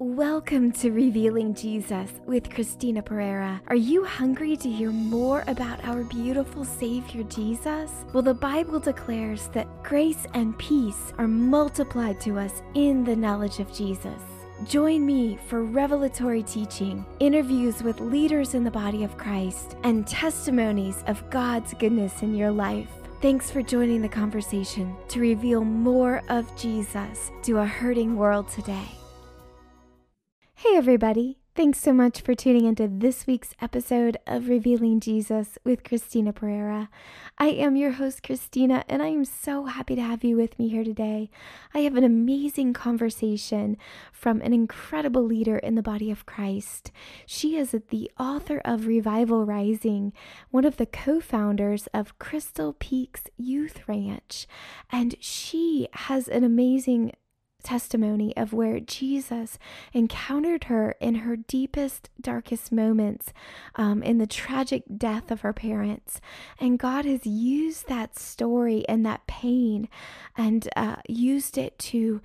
Welcome to Revealing Jesus with Christina Pereira. Are you hungry to hear more about our beautiful Savior Jesus? Well, the Bible declares that grace and peace are multiplied to us in the knowledge of Jesus. Join me for revelatory teaching, interviews with leaders in the body of Christ, and testimonies of God's goodness in your life. Thanks for joining the conversation to reveal more of Jesus to a hurting world today. Hey, everybody. Thanks so much for tuning into this week's episode of Revealing Jesus with Christina Pereira. I am your host, Christina, and I am so happy to have you with me here today. I have an amazing conversation from an incredible leader in the body of Christ. She is the author of Revival Rising, one of the co founders of Crystal Peaks Youth Ranch, and she has an amazing testimony of where Jesus encountered her in her deepest, darkest moments, um, in the tragic death of her parents. And God has used that story and that pain and uh, used it to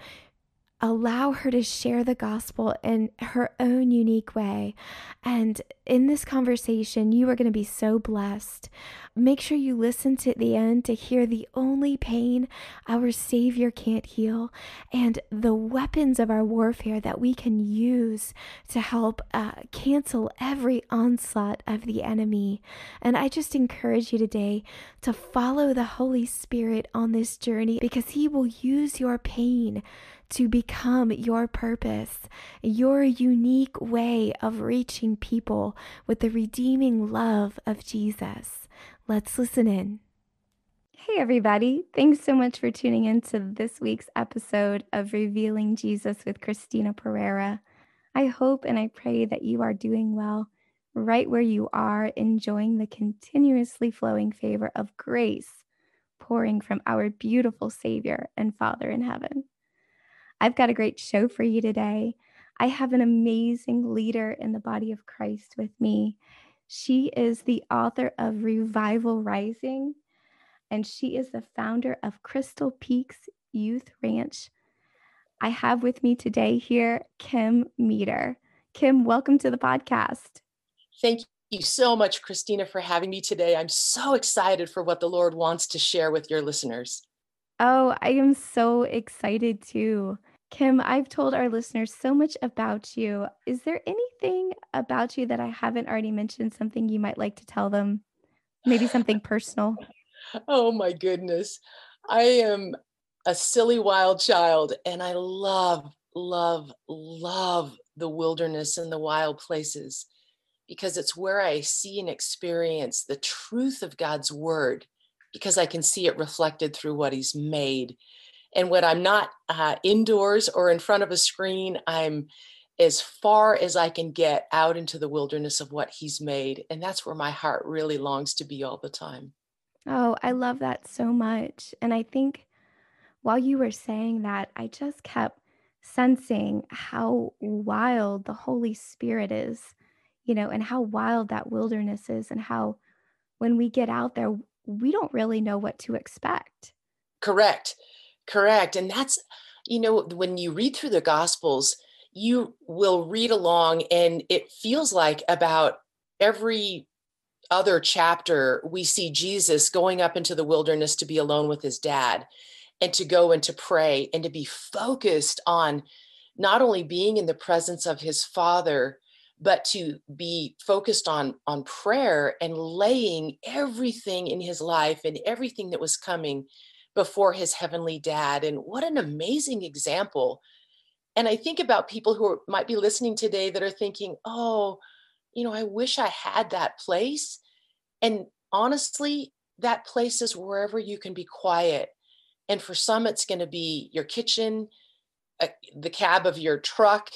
allow her to share the gospel in her own unique way. And in this conversation, you are going to be so blessed. Make sure you listen to the end to hear the only pain our Savior can't heal and the weapons of our warfare that we can use to help uh, cancel every onslaught of the enemy. And I just encourage you today to follow the Holy Spirit on this journey because He will use your pain to become your purpose, your unique way of reaching people with the redeeming love of Jesus. Let's listen in. Hey, everybody. Thanks so much for tuning in to this week's episode of Revealing Jesus with Christina Pereira. I hope and I pray that you are doing well right where you are, enjoying the continuously flowing favor of grace pouring from our beautiful Savior and Father in heaven. I've got a great show for you today. I have an amazing leader in the body of Christ with me. She is the author of Revival Rising, and she is the founder of Crystal Peaks Youth Ranch. I have with me today here Kim Meeder. Kim, welcome to the podcast. Thank you so much, Christina, for having me today. I'm so excited for what the Lord wants to share with your listeners. Oh, I am so excited too. Kim, I've told our listeners so much about you. Is there anything about you that I haven't already mentioned, something you might like to tell them? Maybe something personal? Oh my goodness. I am a silly wild child and I love, love, love the wilderness and the wild places because it's where I see and experience the truth of God's word because I can see it reflected through what He's made and when I'm not uh, indoors or in front of a screen, I'm as far as I can get out into the wilderness of what He's made. And that's where my heart really longs to be all the time. Oh, I love that so much. And I think while you were saying that, I just kept sensing how wild the Holy Spirit is, you know, and how wild that wilderness is, and how when we get out there, we don't really know what to expect. Correct. Correct. And that's, you know, when you read through the Gospels, you will read along and it feels like about every other chapter, we see Jesus going up into the wilderness to be alone with his dad and to go and to pray and to be focused on not only being in the presence of his father but to be focused on on prayer and laying everything in his life and everything that was coming before his heavenly dad. And what an amazing example. And I think about people who are, might be listening today that are thinking, oh, you know, I wish I had that place. And honestly, that place is wherever you can be quiet. And for some, it's going to be your kitchen, uh, the cab of your truck.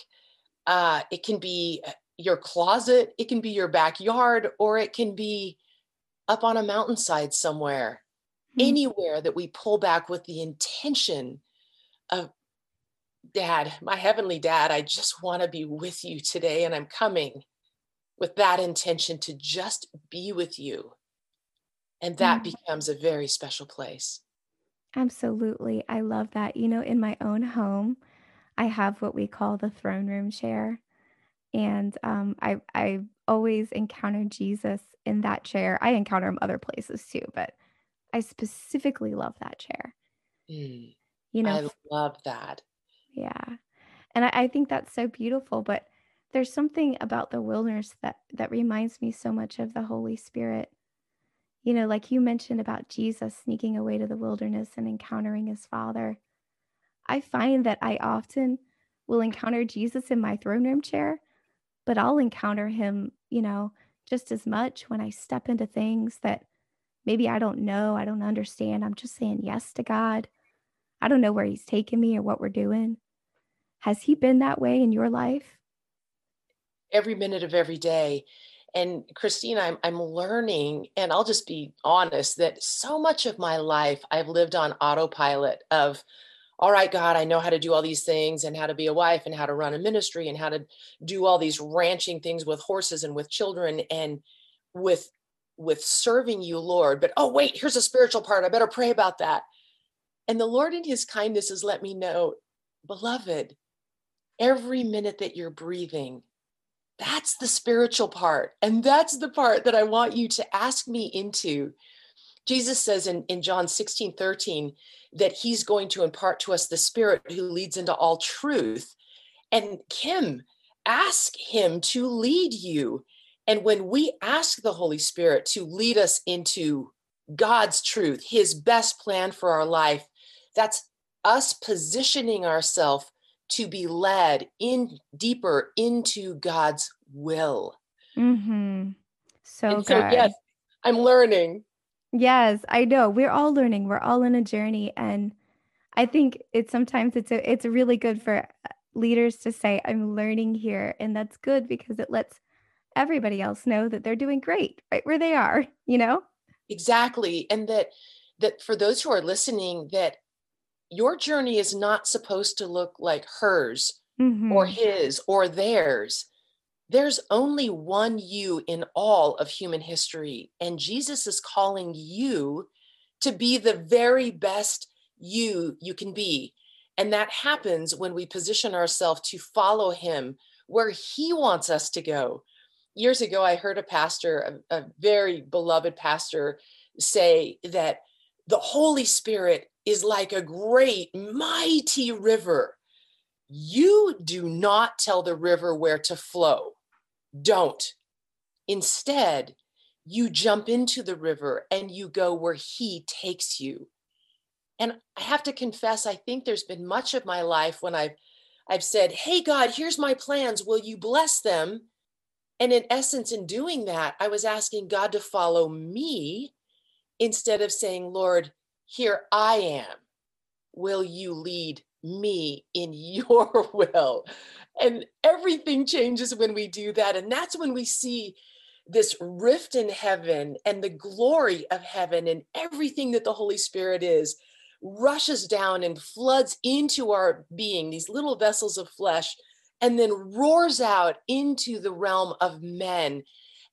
Uh, it can be uh, your closet. It can be your backyard, or it can be up on a mountainside somewhere mm-hmm. anywhere that we pull back with the intention of dad my heavenly dad i just want to be with you today and i'm coming with that intention to just be with you and that mm-hmm. becomes a very special place absolutely i love that you know in my own home I have what we call the throne room chair. And um, I I always encounter Jesus in that chair. I encounter him other places too, but I specifically love that chair. Mm, you know, I love that. Yeah. And I, I think that's so beautiful. But there's something about the wilderness that that reminds me so much of the Holy Spirit. You know, like you mentioned about Jesus sneaking away to the wilderness and encountering his father. I find that I often will encounter Jesus in my throne room chair, but I'll encounter him, you know, just as much when I step into things that maybe I don't know, I don't understand. I'm just saying yes to God. I don't know where he's taking me or what we're doing. Has he been that way in your life? Every minute of every day. And Christine, I'm, I'm learning, and I'll just be honest that so much of my life I've lived on autopilot of, all right, God, I know how to do all these things and how to be a wife and how to run a ministry and how to do all these ranching things with horses and with children and with with serving you, Lord. But oh, wait, here's a spiritual part. I better pray about that. And the Lord in his kindness has let me know, beloved, every minute that you're breathing, that's the spiritual part. And that's the part that I want you to ask me into. Jesus says in, in John 16, 13, that he's going to impart to us the spirit who leads into all truth. And Kim, ask him to lead you. And when we ask the Holy Spirit to lead us into God's truth, his best plan for our life, that's us positioning ourselves to be led in deeper into God's will. Mm-hmm. So, and so yes, I'm learning. Yes, I know. We're all learning. We're all in a journey, and I think it's sometimes it's a it's really good for leaders to say, "I'm learning here," and that's good because it lets everybody else know that they're doing great right where they are. You know exactly, and that that for those who are listening, that your journey is not supposed to look like hers mm-hmm. or his or theirs. There's only one you in all of human history, and Jesus is calling you to be the very best you you can be. And that happens when we position ourselves to follow him where he wants us to go. Years ago, I heard a pastor, a, a very beloved pastor, say that the Holy Spirit is like a great, mighty river. You do not tell the river where to flow. Don't. Instead, you jump into the river and you go where he takes you. And I have to confess, I think there's been much of my life when I've I've said, "Hey God, here's my plans. Will you bless them?" And in essence, in doing that, I was asking God to follow me instead of saying, Lord, here I am. Will you lead me in your will? And everything changes when we do that. And that's when we see this rift in heaven and the glory of heaven and everything that the Holy Spirit is rushes down and floods into our being, these little vessels of flesh, and then roars out into the realm of men.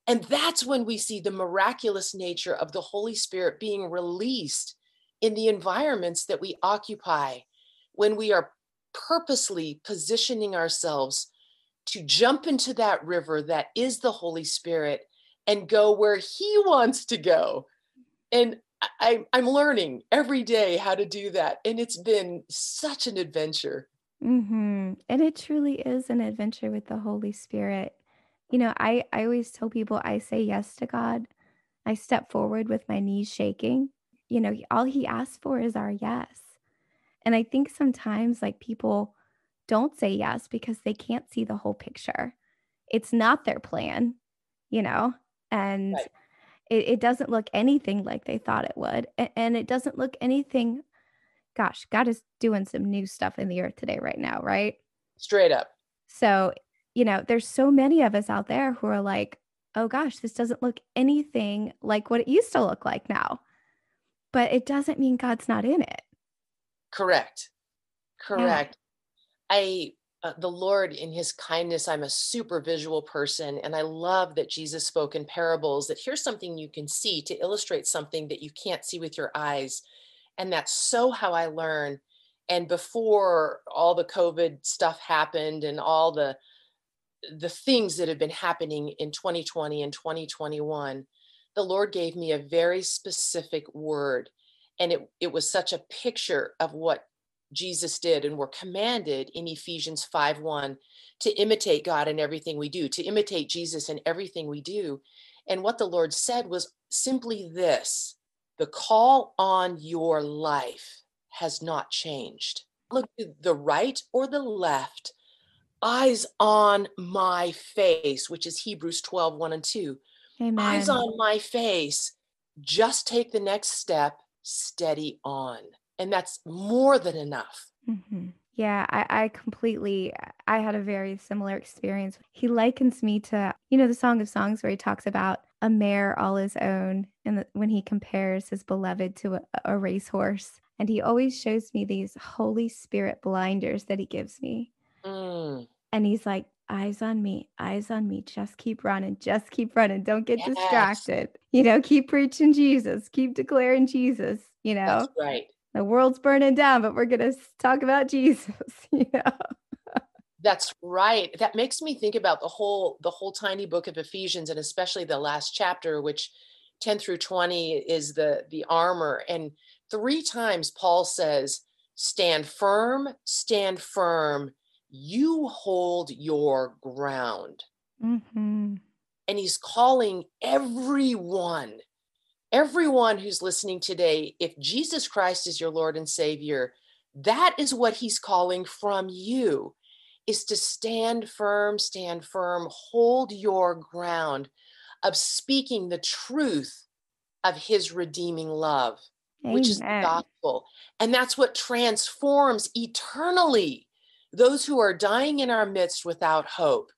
And that's when we see the miraculous nature of the Holy Spirit being released in the environments that we occupy when we are purposely positioning ourselves to jump into that river that is the Holy Spirit and go where He wants to go. And I, am learning every day how to do that. And it's been such an adventure. Mm-hmm. And it truly is an adventure with the Holy Spirit. You know, I, I always tell people I say yes to God. I step forward with my knees shaking you know, all he asks for is our yes. And I think sometimes like people don't say yes because they can't see the whole picture. It's not their plan, you know, and right. it, it, doesn't look anything like they thought it would. And it doesn't look anything, gosh, God is doing some new stuff in the earth today, right now, right? Straight up. So, you know, there's so many of us out there who are like, oh gosh, this doesn't look anything like what it used to look like now but it doesn't mean God's not in it. Correct. Correct. Yeah. I uh, the Lord in his kindness, I'm a super visual person and I love that Jesus spoke in parables that here's something you can see to illustrate something that you can't see with your eyes. And that's so how I learn. and before all the covid stuff happened and all the the things that have been happening in 2020 and 2021 the lord gave me a very specific word and it, it was such a picture of what jesus did and we're commanded in ephesians 5 1 to imitate god in everything we do to imitate jesus in everything we do and what the lord said was simply this the call on your life has not changed. Look to the right or the left, eyes on my face, which is Hebrews 12, 1 and 2. Amen. Eyes on my face, just take the next step, steady on. And that's more than enough. Mm-hmm. Yeah, I, I completely, I had a very similar experience. He likens me to, you know, the Song of Songs where he talks about a mare all his own and the, when he compares his beloved to a, a racehorse. And he always shows me these Holy Spirit blinders that he gives me. Mm. And he's like, eyes on me, eyes on me. Just keep running, just keep running. Don't get yes. distracted. You know, keep preaching Jesus, keep declaring Jesus, you know. That's right. The world's burning down, but we're going to talk about Jesus, you know. That's right. That makes me think about the whole the whole tiny book of Ephesians and especially the last chapter which 10 through 20 is the the armor and three times Paul says, Stand firm, stand firm. You hold your ground. Mm-hmm. And he's calling everyone, everyone who's listening today, if Jesus Christ is your Lord and Savior, that is what he's calling from you is to stand firm, stand firm, hold your ground of speaking the truth of his redeeming love. Amen. which is the gospel. And that's what transforms eternally those who are dying in our midst without hope.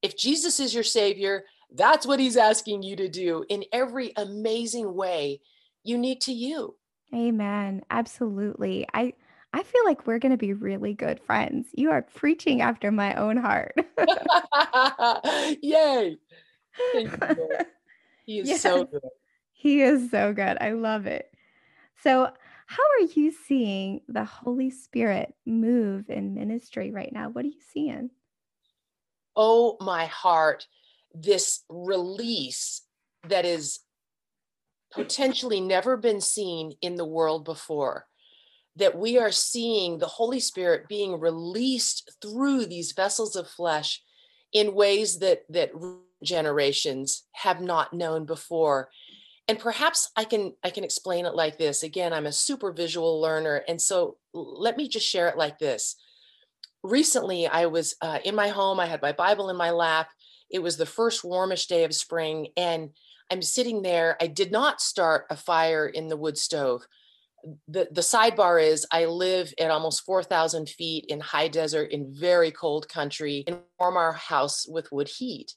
If Jesus is your savior, that's what he's asking you to do in every amazing way unique to you. Amen. Absolutely. I I feel like we're going to be really good friends. You are preaching after my own heart. Yay. He is yes. so good. He is so good. I love it. So, how are you seeing the Holy Spirit move in ministry right now? What are you seeing? Oh, my heart, this release that is potentially never been seen in the world before. That we are seeing the Holy Spirit being released through these vessels of flesh in ways that that generations have not known before. And perhaps i can i can explain it like this. Again i'm a super visual learner and so let me just share it like this. Recently i was uh, in my home i had my bible in my lap. It was the first warmish day of spring and i'm sitting there. I did not start a fire in the wood stove the, the sidebar is I live at almost 4,000 feet in high desert in very cold country and warm our house with wood heat.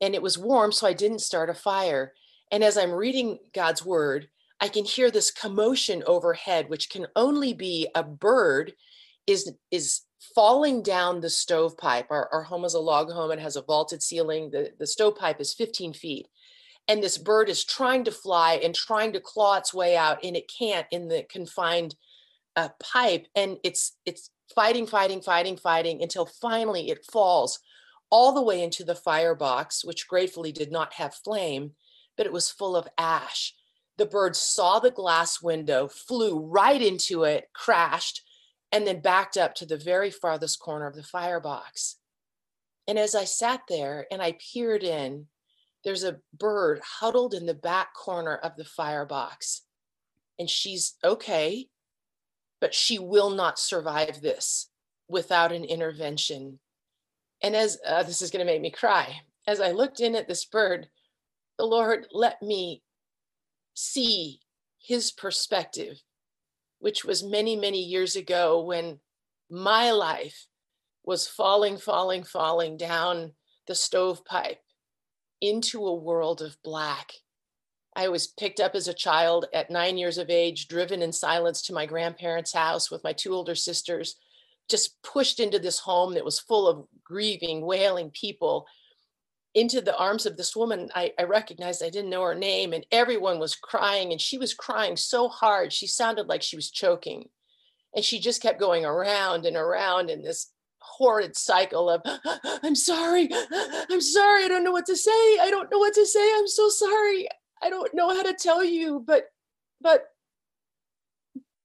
And it was warm, so I didn't start a fire. And as I'm reading God's word, I can hear this commotion overhead, which can only be a bird is is falling down the stovepipe. Our, our home is a log home and has a vaulted ceiling. The, the stovepipe is 15 feet. And this bird is trying to fly and trying to claw its way out, and it can't in the confined uh, pipe. And it's it's fighting, fighting, fighting, fighting until finally it falls all the way into the firebox, which gratefully did not have flame but it was full of ash. The bird saw the glass window, flew right into it, crashed, and then backed up to the very farthest corner of the firebox. And as I sat there and I peered in, there's a bird huddled in the back corner of the firebox. And she's okay, but she will not survive this without an intervention. And as uh, this is going to make me cry, as I looked in at this bird, the Lord let me see his perspective, which was many, many years ago when my life was falling, falling, falling down the stovepipe into a world of black. I was picked up as a child at nine years of age, driven in silence to my grandparents' house with my two older sisters, just pushed into this home that was full of grieving, wailing people into the arms of this woman I, I, recognized i didn't know her name and everyone was crying and she was crying so hard she sounded like she was choking And she just kept going around and around in this horrid cycle of, I'm sorry, I'm sorry, I don't know what to say. I don't know what to say. I'm so sorry. I don't know how to tell you, but, but,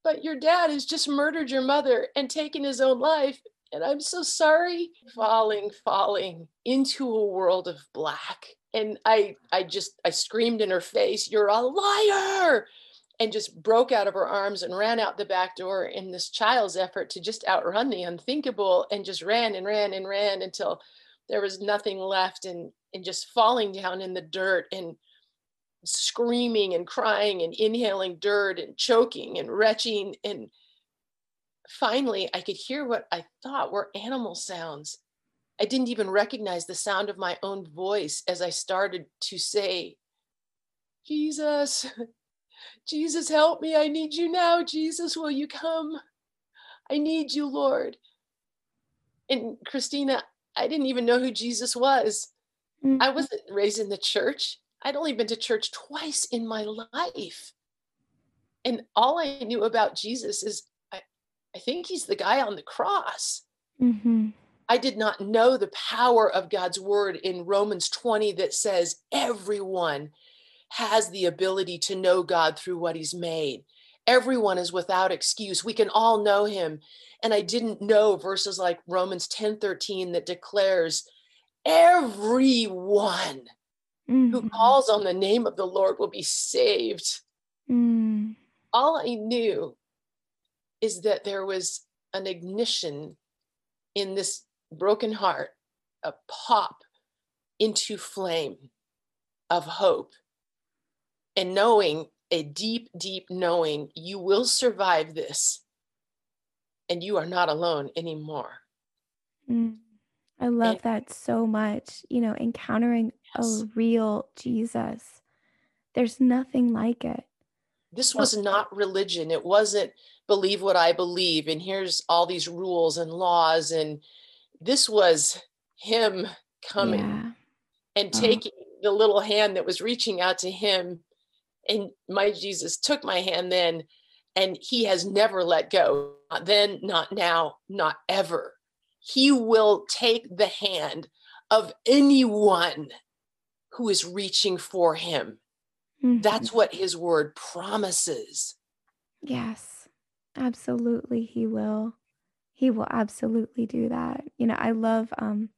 but your dad has just murdered your mother and taken his own life. And I'm so sorry. Falling, falling into a world of black. And I, I just, I screamed in her face, You're a liar and just broke out of her arms and ran out the back door in this child's effort to just outrun the unthinkable and just ran and ran and ran until there was nothing left and and just falling down in the dirt and screaming and crying and inhaling dirt and choking and retching. And finally i could hear what i thought were animal sounds. I didn't even recognize the sound of my own voice as i started to say jesus Jesus, help me. I need you now. Jesus, will you come? I need you, Lord. And Christina, I didn't even know who Jesus was. Mm-hmm. I wasn't raised in the church. I'd only been to church twice in my life. And all I knew about Jesus is I, I think he's the guy on the cross. Mm-hmm. I did not know the power of God's word in Romans 20 that says everyone has the ability to know God through what he's made. Everyone is without excuse. We can all know him. And I didn't know verses like Romans 10 13 that declares everyone mm-hmm. who calls on the name of the Lord will be saved. Mm. All I knew is that there was an ignition in this broken heart, a pop into flame of hope and knowing a deep, deep knowing you will survive this and you are not alone anymore. Mm, I love and, that so much. You know, encountering yes. a real Jesus, there's nothing like it. This was not religion. It wasn't believe what I believe, and here's all these rules and laws. And this was him coming yeah. and uh-huh. taking the little hand that was reaching out to him and my Jesus took my hand then, and he has never let go. Not then, not now, not ever. He will take the hand of anyone who is reaching for him. Mm-hmm. That's what his word promises. Yes, absolutely. He will. He will absolutely do that. You know, I love, um,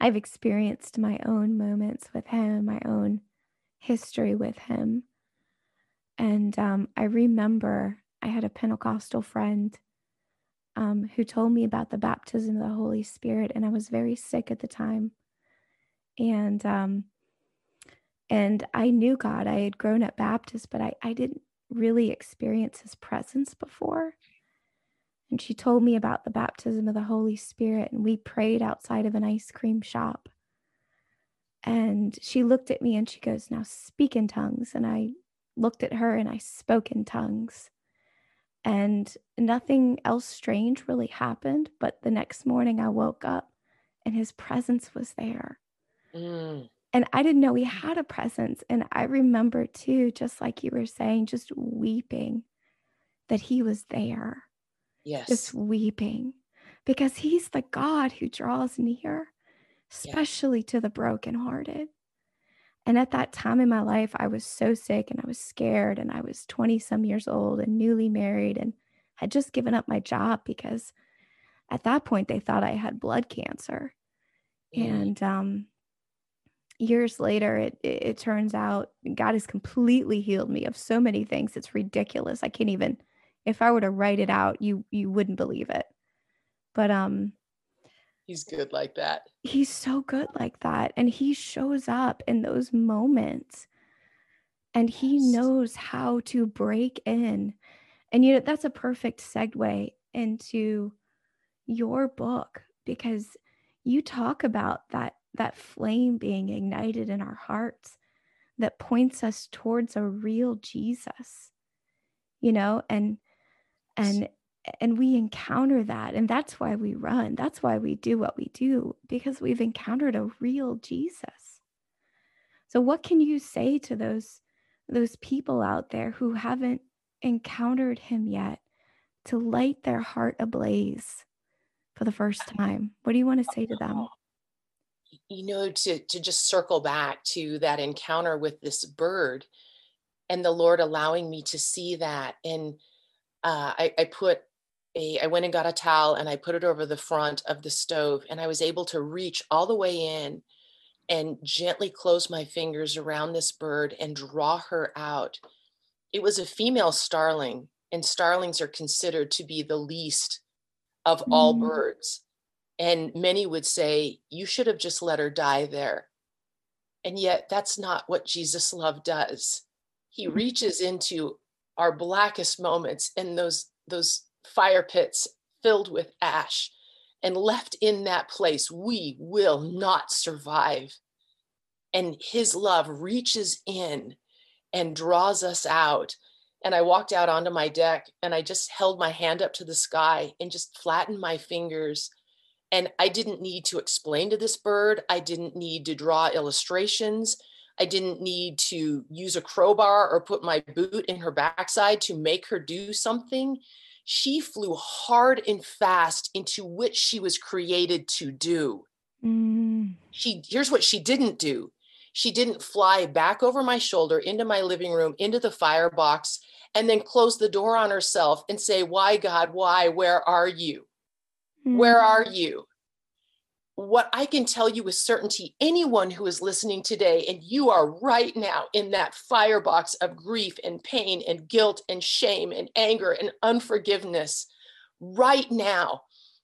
I've experienced my own moments with him, my own history with him. And um, I remember I had a Pentecostal friend um, who told me about the baptism of the Holy Spirit, and I was very sick at the time. And um, and I knew God. I had grown up Baptist, but I, I didn't really experience His presence before. And she told me about the baptism of the Holy Spirit, and we prayed outside of an ice cream shop. And she looked at me and she goes, Now speak in tongues. And I looked at her and I spoke in tongues. And nothing else strange really happened. But the next morning I woke up and his presence was there. Mm. And I didn't know he had a presence. And I remember too, just like you were saying, just weeping that he was there. Yes. Just weeping because he's the God who draws near, especially to the brokenhearted. And at that time in my life, I was so sick and I was scared, and I was 20 some years old and newly married and had just given up my job because at that point they thought I had blood cancer. Mm. And um, years later, it, it, it turns out God has completely healed me of so many things. It's ridiculous. I can't even, if I were to write it out, you you wouldn't believe it. But um, He's good like that. He's so good like that. And he shows up in those moments and he knows how to break in. And you know, that's a perfect segue into your book because you talk about that that flame being ignited in our hearts that points us towards a real Jesus. You know, and and and we encounter that and that's why we run that's why we do what we do because we've encountered a real jesus so what can you say to those those people out there who haven't encountered him yet to light their heart ablaze for the first time? What do you want to say to them? You know, to, to just circle back to that encounter with this bird and the Lord allowing me to see that. And uh, I, I put a, I went and got a towel and I put it over the front of the stove and I was able to reach all the way in and gently close my fingers around this bird and draw her out. It was a female starling, and starlings are considered to be the least of all mm. birds. And many would say, You should have just let her die there. And yet, that's not what Jesus' love does. He mm. reaches into our blackest moments and those, those fire pits filled with ash and left in that place, we will not survive. And his love reaches in and draws us out. And I walked out onto my deck and I just held my hand up to the sky and just flattened my fingers. And I didn't need to explain to this bird, I didn't need to draw illustrations. I didn't need to use a crowbar or put my boot in her backside to make her do something she flew hard and fast into which she was created to do. Mm. She here's what she didn't do. She didn't fly back over my shoulder into my living room, into the firebox, and then close the door on herself and say, Why, God, why? Where are you? Mm. Where are you? What I can tell you with certainty, anyone who is listening today, and you are right now in that firebox of grief and pain and guilt and shame and anger and unforgiveness, right now,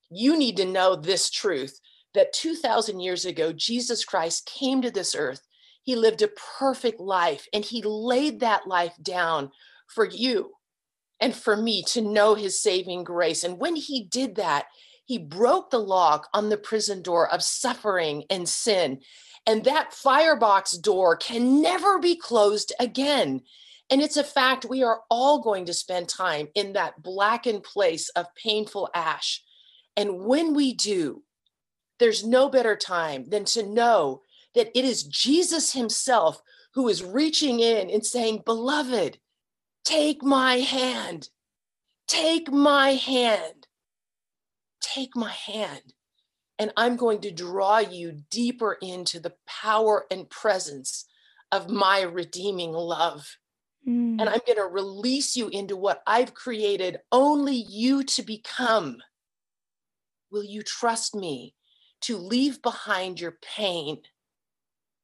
you need to know this truth that 2,000 years ago, Jesus Christ came to this earth. He lived a perfect life and he laid that life down for you and for me to know his saving grace. And when he did that, he broke the lock on the prison door of suffering and sin. And that firebox door can never be closed again. And it's a fact we are all going to spend time in that blackened place of painful ash. And when we do, there's no better time than to know that it is Jesus himself who is reaching in and saying, Beloved, take my hand, take my hand take my hand and I'm going to draw you deeper into the power and presence of my redeeming love. Mm. And I'm going to release you into what I've created only you to become. Will you trust me to leave behind your pain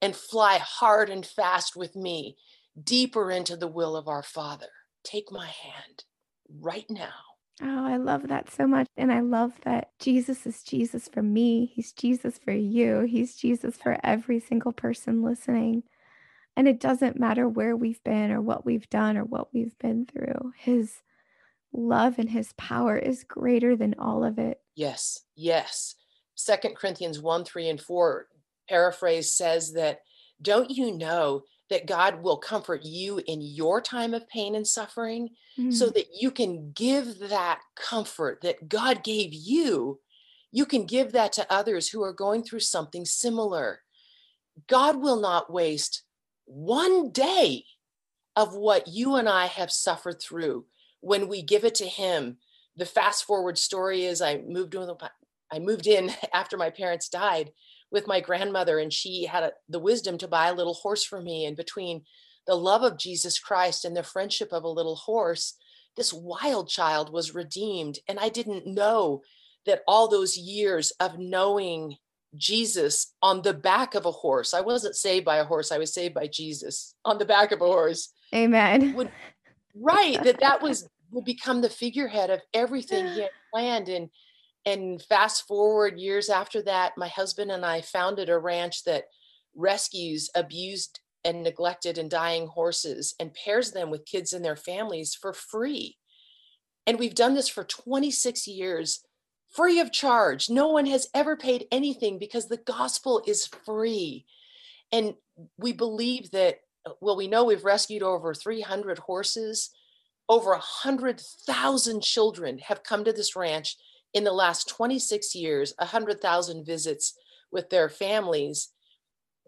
and fly hard and fast with me deeper into the will of our Father? Take my hand right now. Oh, I love that so much. And I love that Jesus is Jesus for me. He's Jesus for you. He's Jesus for every single person listening. And it doesn't matter where we've been or what we've done or what we've been through. His love and his power is greater than all of it. Yes, yes. Second Corinthians 1, 3, and 4 paraphrase says that don't you know that God will comfort you in your time of pain and suffering mm-hmm. so mm. that you can give that comfort that God gave you. You can give that to others who are going through something similar. God will not waste one day of what you and I have suffered through when we give it to Him. The fast forward story is I moved in, I moved in after my parents died with my grandmother and she had a, the wisdom to buy a little horse for me and between the love of jesus christ and the friendship of a little horse this wild child was redeemed. And i didn't know that all those years of knowing jesus on the back of a horse i wasn't saved by a horse i was saved by jesus on the back of a horse amen. would, right that that was would become the figurehead of everything he had planned. And and fast forward years after that, my husband and I founded a ranch that rescues abused and neglected and dying horses and pairs them with kids and their families for free. And we've done this for 26 years, free of charge. No one has ever paid anything because the gospel is free. And we believe that, well, we know we've rescued over 300 horses. Over 100,000 children have come to this ranch in the last 26 years, 100,000 visits with their families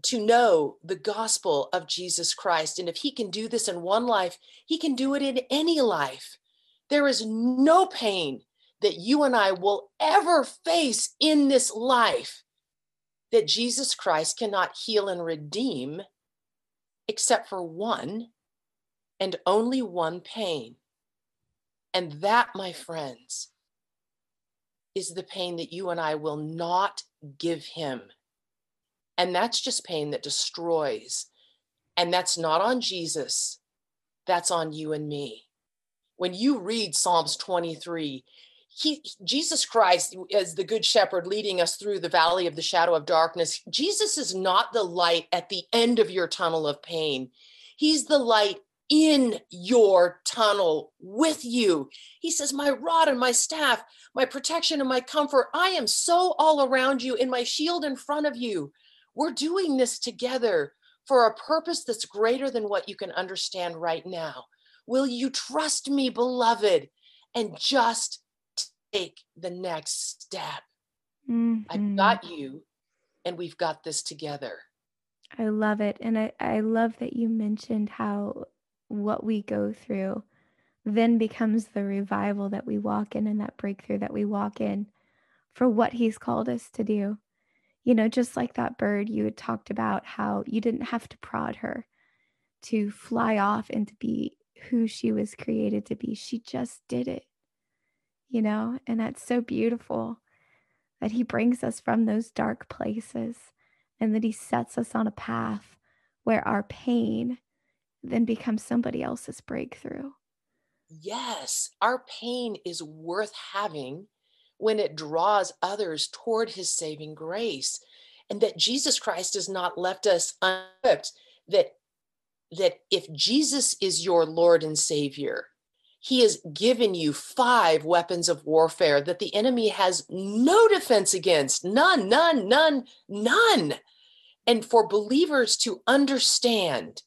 to know the gospel of Jesus Christ. And if he can do this in one life, he can do it in any life. There is no pain that you and I will ever face in this life that Jesus Christ cannot heal and redeem, except for one and only one pain. And that, my friends, is the pain that you and I will not give him. And that's just pain that destroys. And that's not on Jesus, that's on you and me. When you read Psalms 23, he Jesus Christ as the good shepherd leading us through the valley of the shadow of darkness. Jesus is not the light at the end of your tunnel of pain. He's the light in your tunnel with you. He says, My rod and my staff, my protection and my comfort, I am so all around you in my shield in front of you. We're doing this together for a purpose that's greater than what you can understand right now. Will you trust me, beloved, and just take the next step. Mm-hmm. I've got you, and we've got this together. I love it. And I, I love that you mentioned how what we go through then becomes the revival that we walk in and that breakthrough that we walk in for what he's called us to do. You know, just like that bird, you had talked about how you didn't have to prod her to fly off and to be who she was created to be. She just did it you know, and that's so beautiful that He brings us from those dark places and that He sets us on a path where our pain then becomes somebody else's breakthrough. Yes, our pain is worth having when it draws others toward His saving grace. And that Jesus Christ has not left us unequipped, that that if Jesus is your Lord and Savior, he has given you five weapons of warfare that the enemy has no defense against. None, none, none, none. And for believers to understand,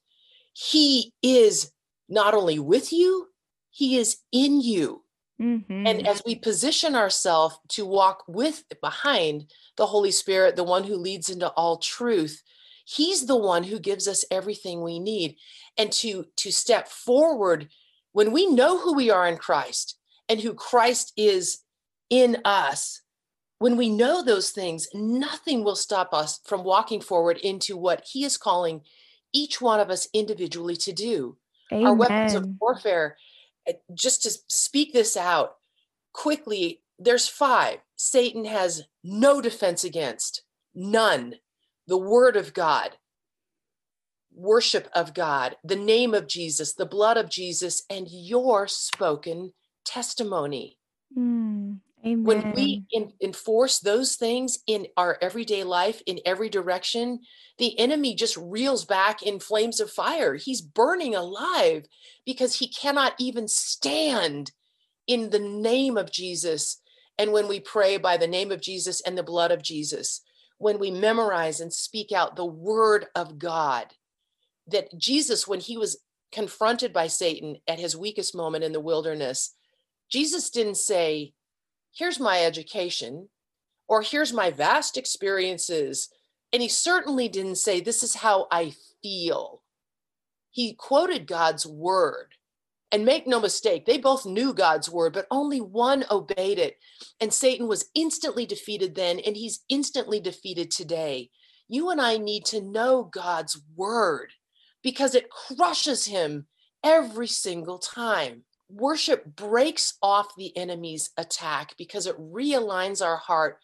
he is not only with you, he is in you. Mm-hmm. And as we position ourselves to walk with behind the Holy Spirit, the one who leads into all truth, he's the one who gives us everything we need. And to to step forward when we know who we are in Christ and who Christ is in us, when we know those things, nothing will stop us from walking forward into what He is calling each one of us individually to do. Amen. Our weapons of warfare, eh, just to speak this out quickly, there's five. Satan has no defense against, none. The word of God, worship of God, the name of Jesus, the blood of Jesus, and your spoken testimony. Mm, when we in, enforce those things in our everyday life, in every direction, the enemy just reels back in flames of fire. He's burning alive because he cannot even stand in the name of Jesus. And when we pray by the name of Jesus and the blood of Jesus, when we memorize and speak out the word of God, that Jesus, when he was confronted by Satan at his weakest moment in the wilderness, Jesus didn't say, Here's my education, or here's my vast experiences. And he certainly didn't say, This is how I feel. He quoted God's word. And make no mistake, they both knew God's word, but only one obeyed it. And Satan was instantly defeated then, and he's instantly defeated today. You and I need to know God's word because it crushes him every single time. Worship breaks off the enemy's attack because it realigns our heart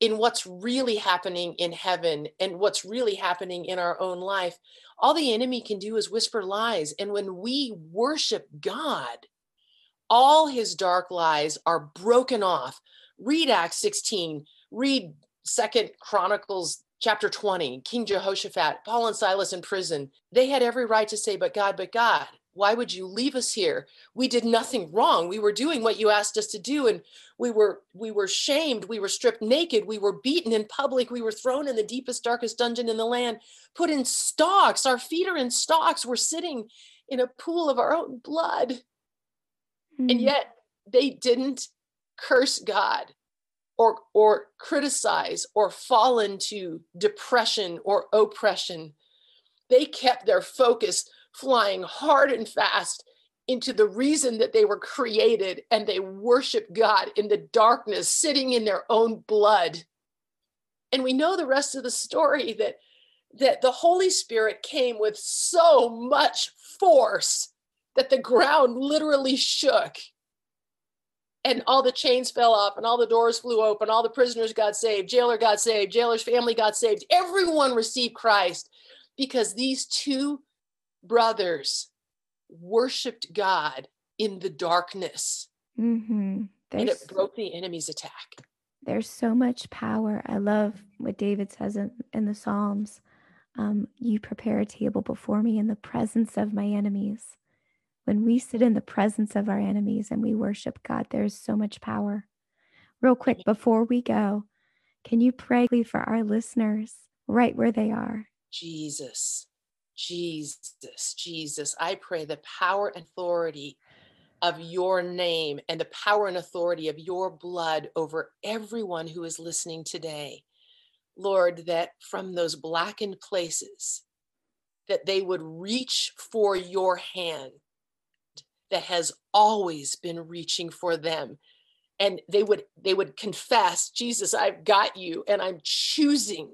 in what's really happening in heaven and what's really happening in our own life. All the enemy can do is whisper lies. And when we worship God, all his dark lies are broken off. Read Acts 16, read Second Chronicles chapter 20, King Jehoshaphat, Paul and Silas in prison. They had every right to say, But God, but God, why would you leave us here? We did nothing wrong. We were doing what you asked us to do, and we were we were shamed, we were stripped naked, we were beaten in public, we were thrown in the deepest, darkest dungeon in the land, put in stocks. Our feet are in stocks. We're sitting in a pool of our own blood. Mm-hmm. And yet they didn't curse God or or criticize or fall into depression or oppression they kept their focus flying hard and fast into the reason that they were created and they worship God in the darkness, sitting in their own blood. And we know the rest of the story that, that the Holy Spirit came with so much force that the ground literally shook. And all the chains fell off, and all the doors flew open, all the prisoners got saved, jailer got saved, jailer's family got saved. Everyone received Christ because these two brothers worshiped God in the darkness. Mm-hmm. And it broke the enemy's attack. There's so much power. I love what David says in, in the Psalms. Um, you prepare a table before me in the presence of my enemies. When we sit in the presence of our enemies and we worship God, there's so much power. Real quick, before we go, can you pray for our listeners right where they are? Jesus, Jesus, Jesus, I pray the power and authority of your name and the power and authority of your blood over everyone who is listening today. Lord, that from those blackened places, that they would reach for your hand that has always been reaching for them and they would they would confess jesus i've got you and i'm choosing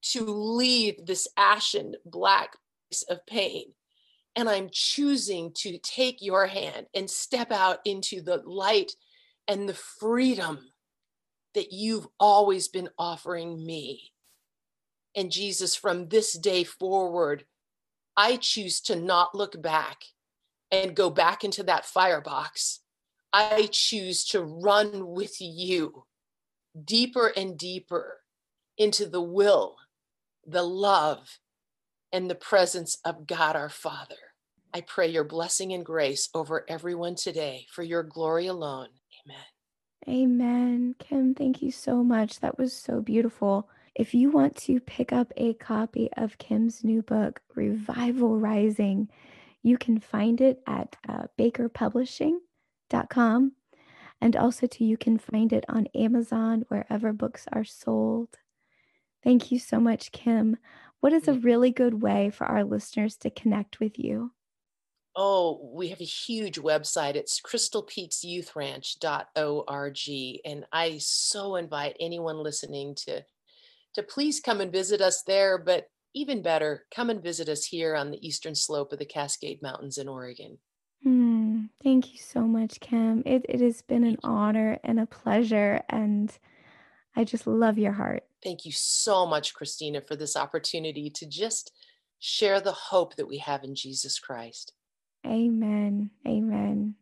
to leave this ashen black of pain. And I'm choosing to take your hand and step out into the light and the freedom that you've always been offering me. And Jesus, from this day forward, I choose to not look back and go back into that firebox. I choose to run with you deeper and deeper into the will, the love, and the presence of God our Father. I pray your blessing and grace over everyone today for your glory alone. Amen. Amen. Kim, thank you so much. That was so beautiful. If you want to pick up a copy of Kim's new book, Revival Rising, you can find it at uh, bakerpublishing.com. And also, too, you can find it on Amazon, wherever books are sold. Thank you so much, Kim. What is a really good way for our listeners to connect with you? Oh, we have a huge website. It's crystalpeaksyouthranch.org. And I so invite anyone listening to, to please come and visit us there. But even better, come and visit us here on the eastern slope of the Cascade Mountains in Oregon. Hmm. Thank you so much, Kim. It, it has been an honor and a pleasure. And I just love your heart. Thank you so much, Christina, for this opportunity to just share the hope that we have in Jesus Christ. Amen. Amen.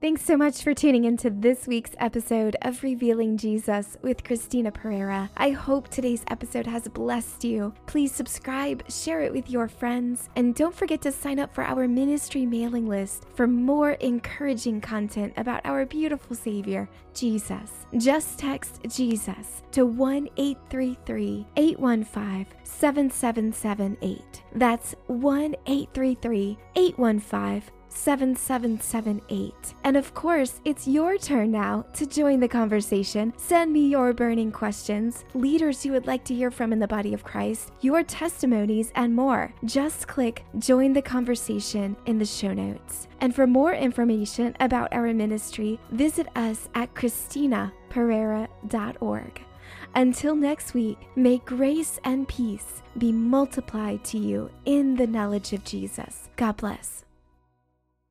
Thanks so much for tuning into this week's episode of Revealing Jesus with Christina Perera. I hope today's episode has blessed you. Please subscribe, share it with your friends, and don't forget to sign up for our ministry mailing list for more encouraging content about our beautiful Savior, Jesus. Just text Jesus to 1 833 815 7778. That's 1 833 815 7778. And of course, it's your turn now to join the conversation. Send me your burning questions, leaders you would like to hear from in the body of Christ, your testimonies, and more. Just click Join the Conversation in the show notes. And for more information about our ministry, visit us at ChristinaPerera.org. Until next week, may grace and peace be multiplied to you in the knowledge of Jesus. God bless.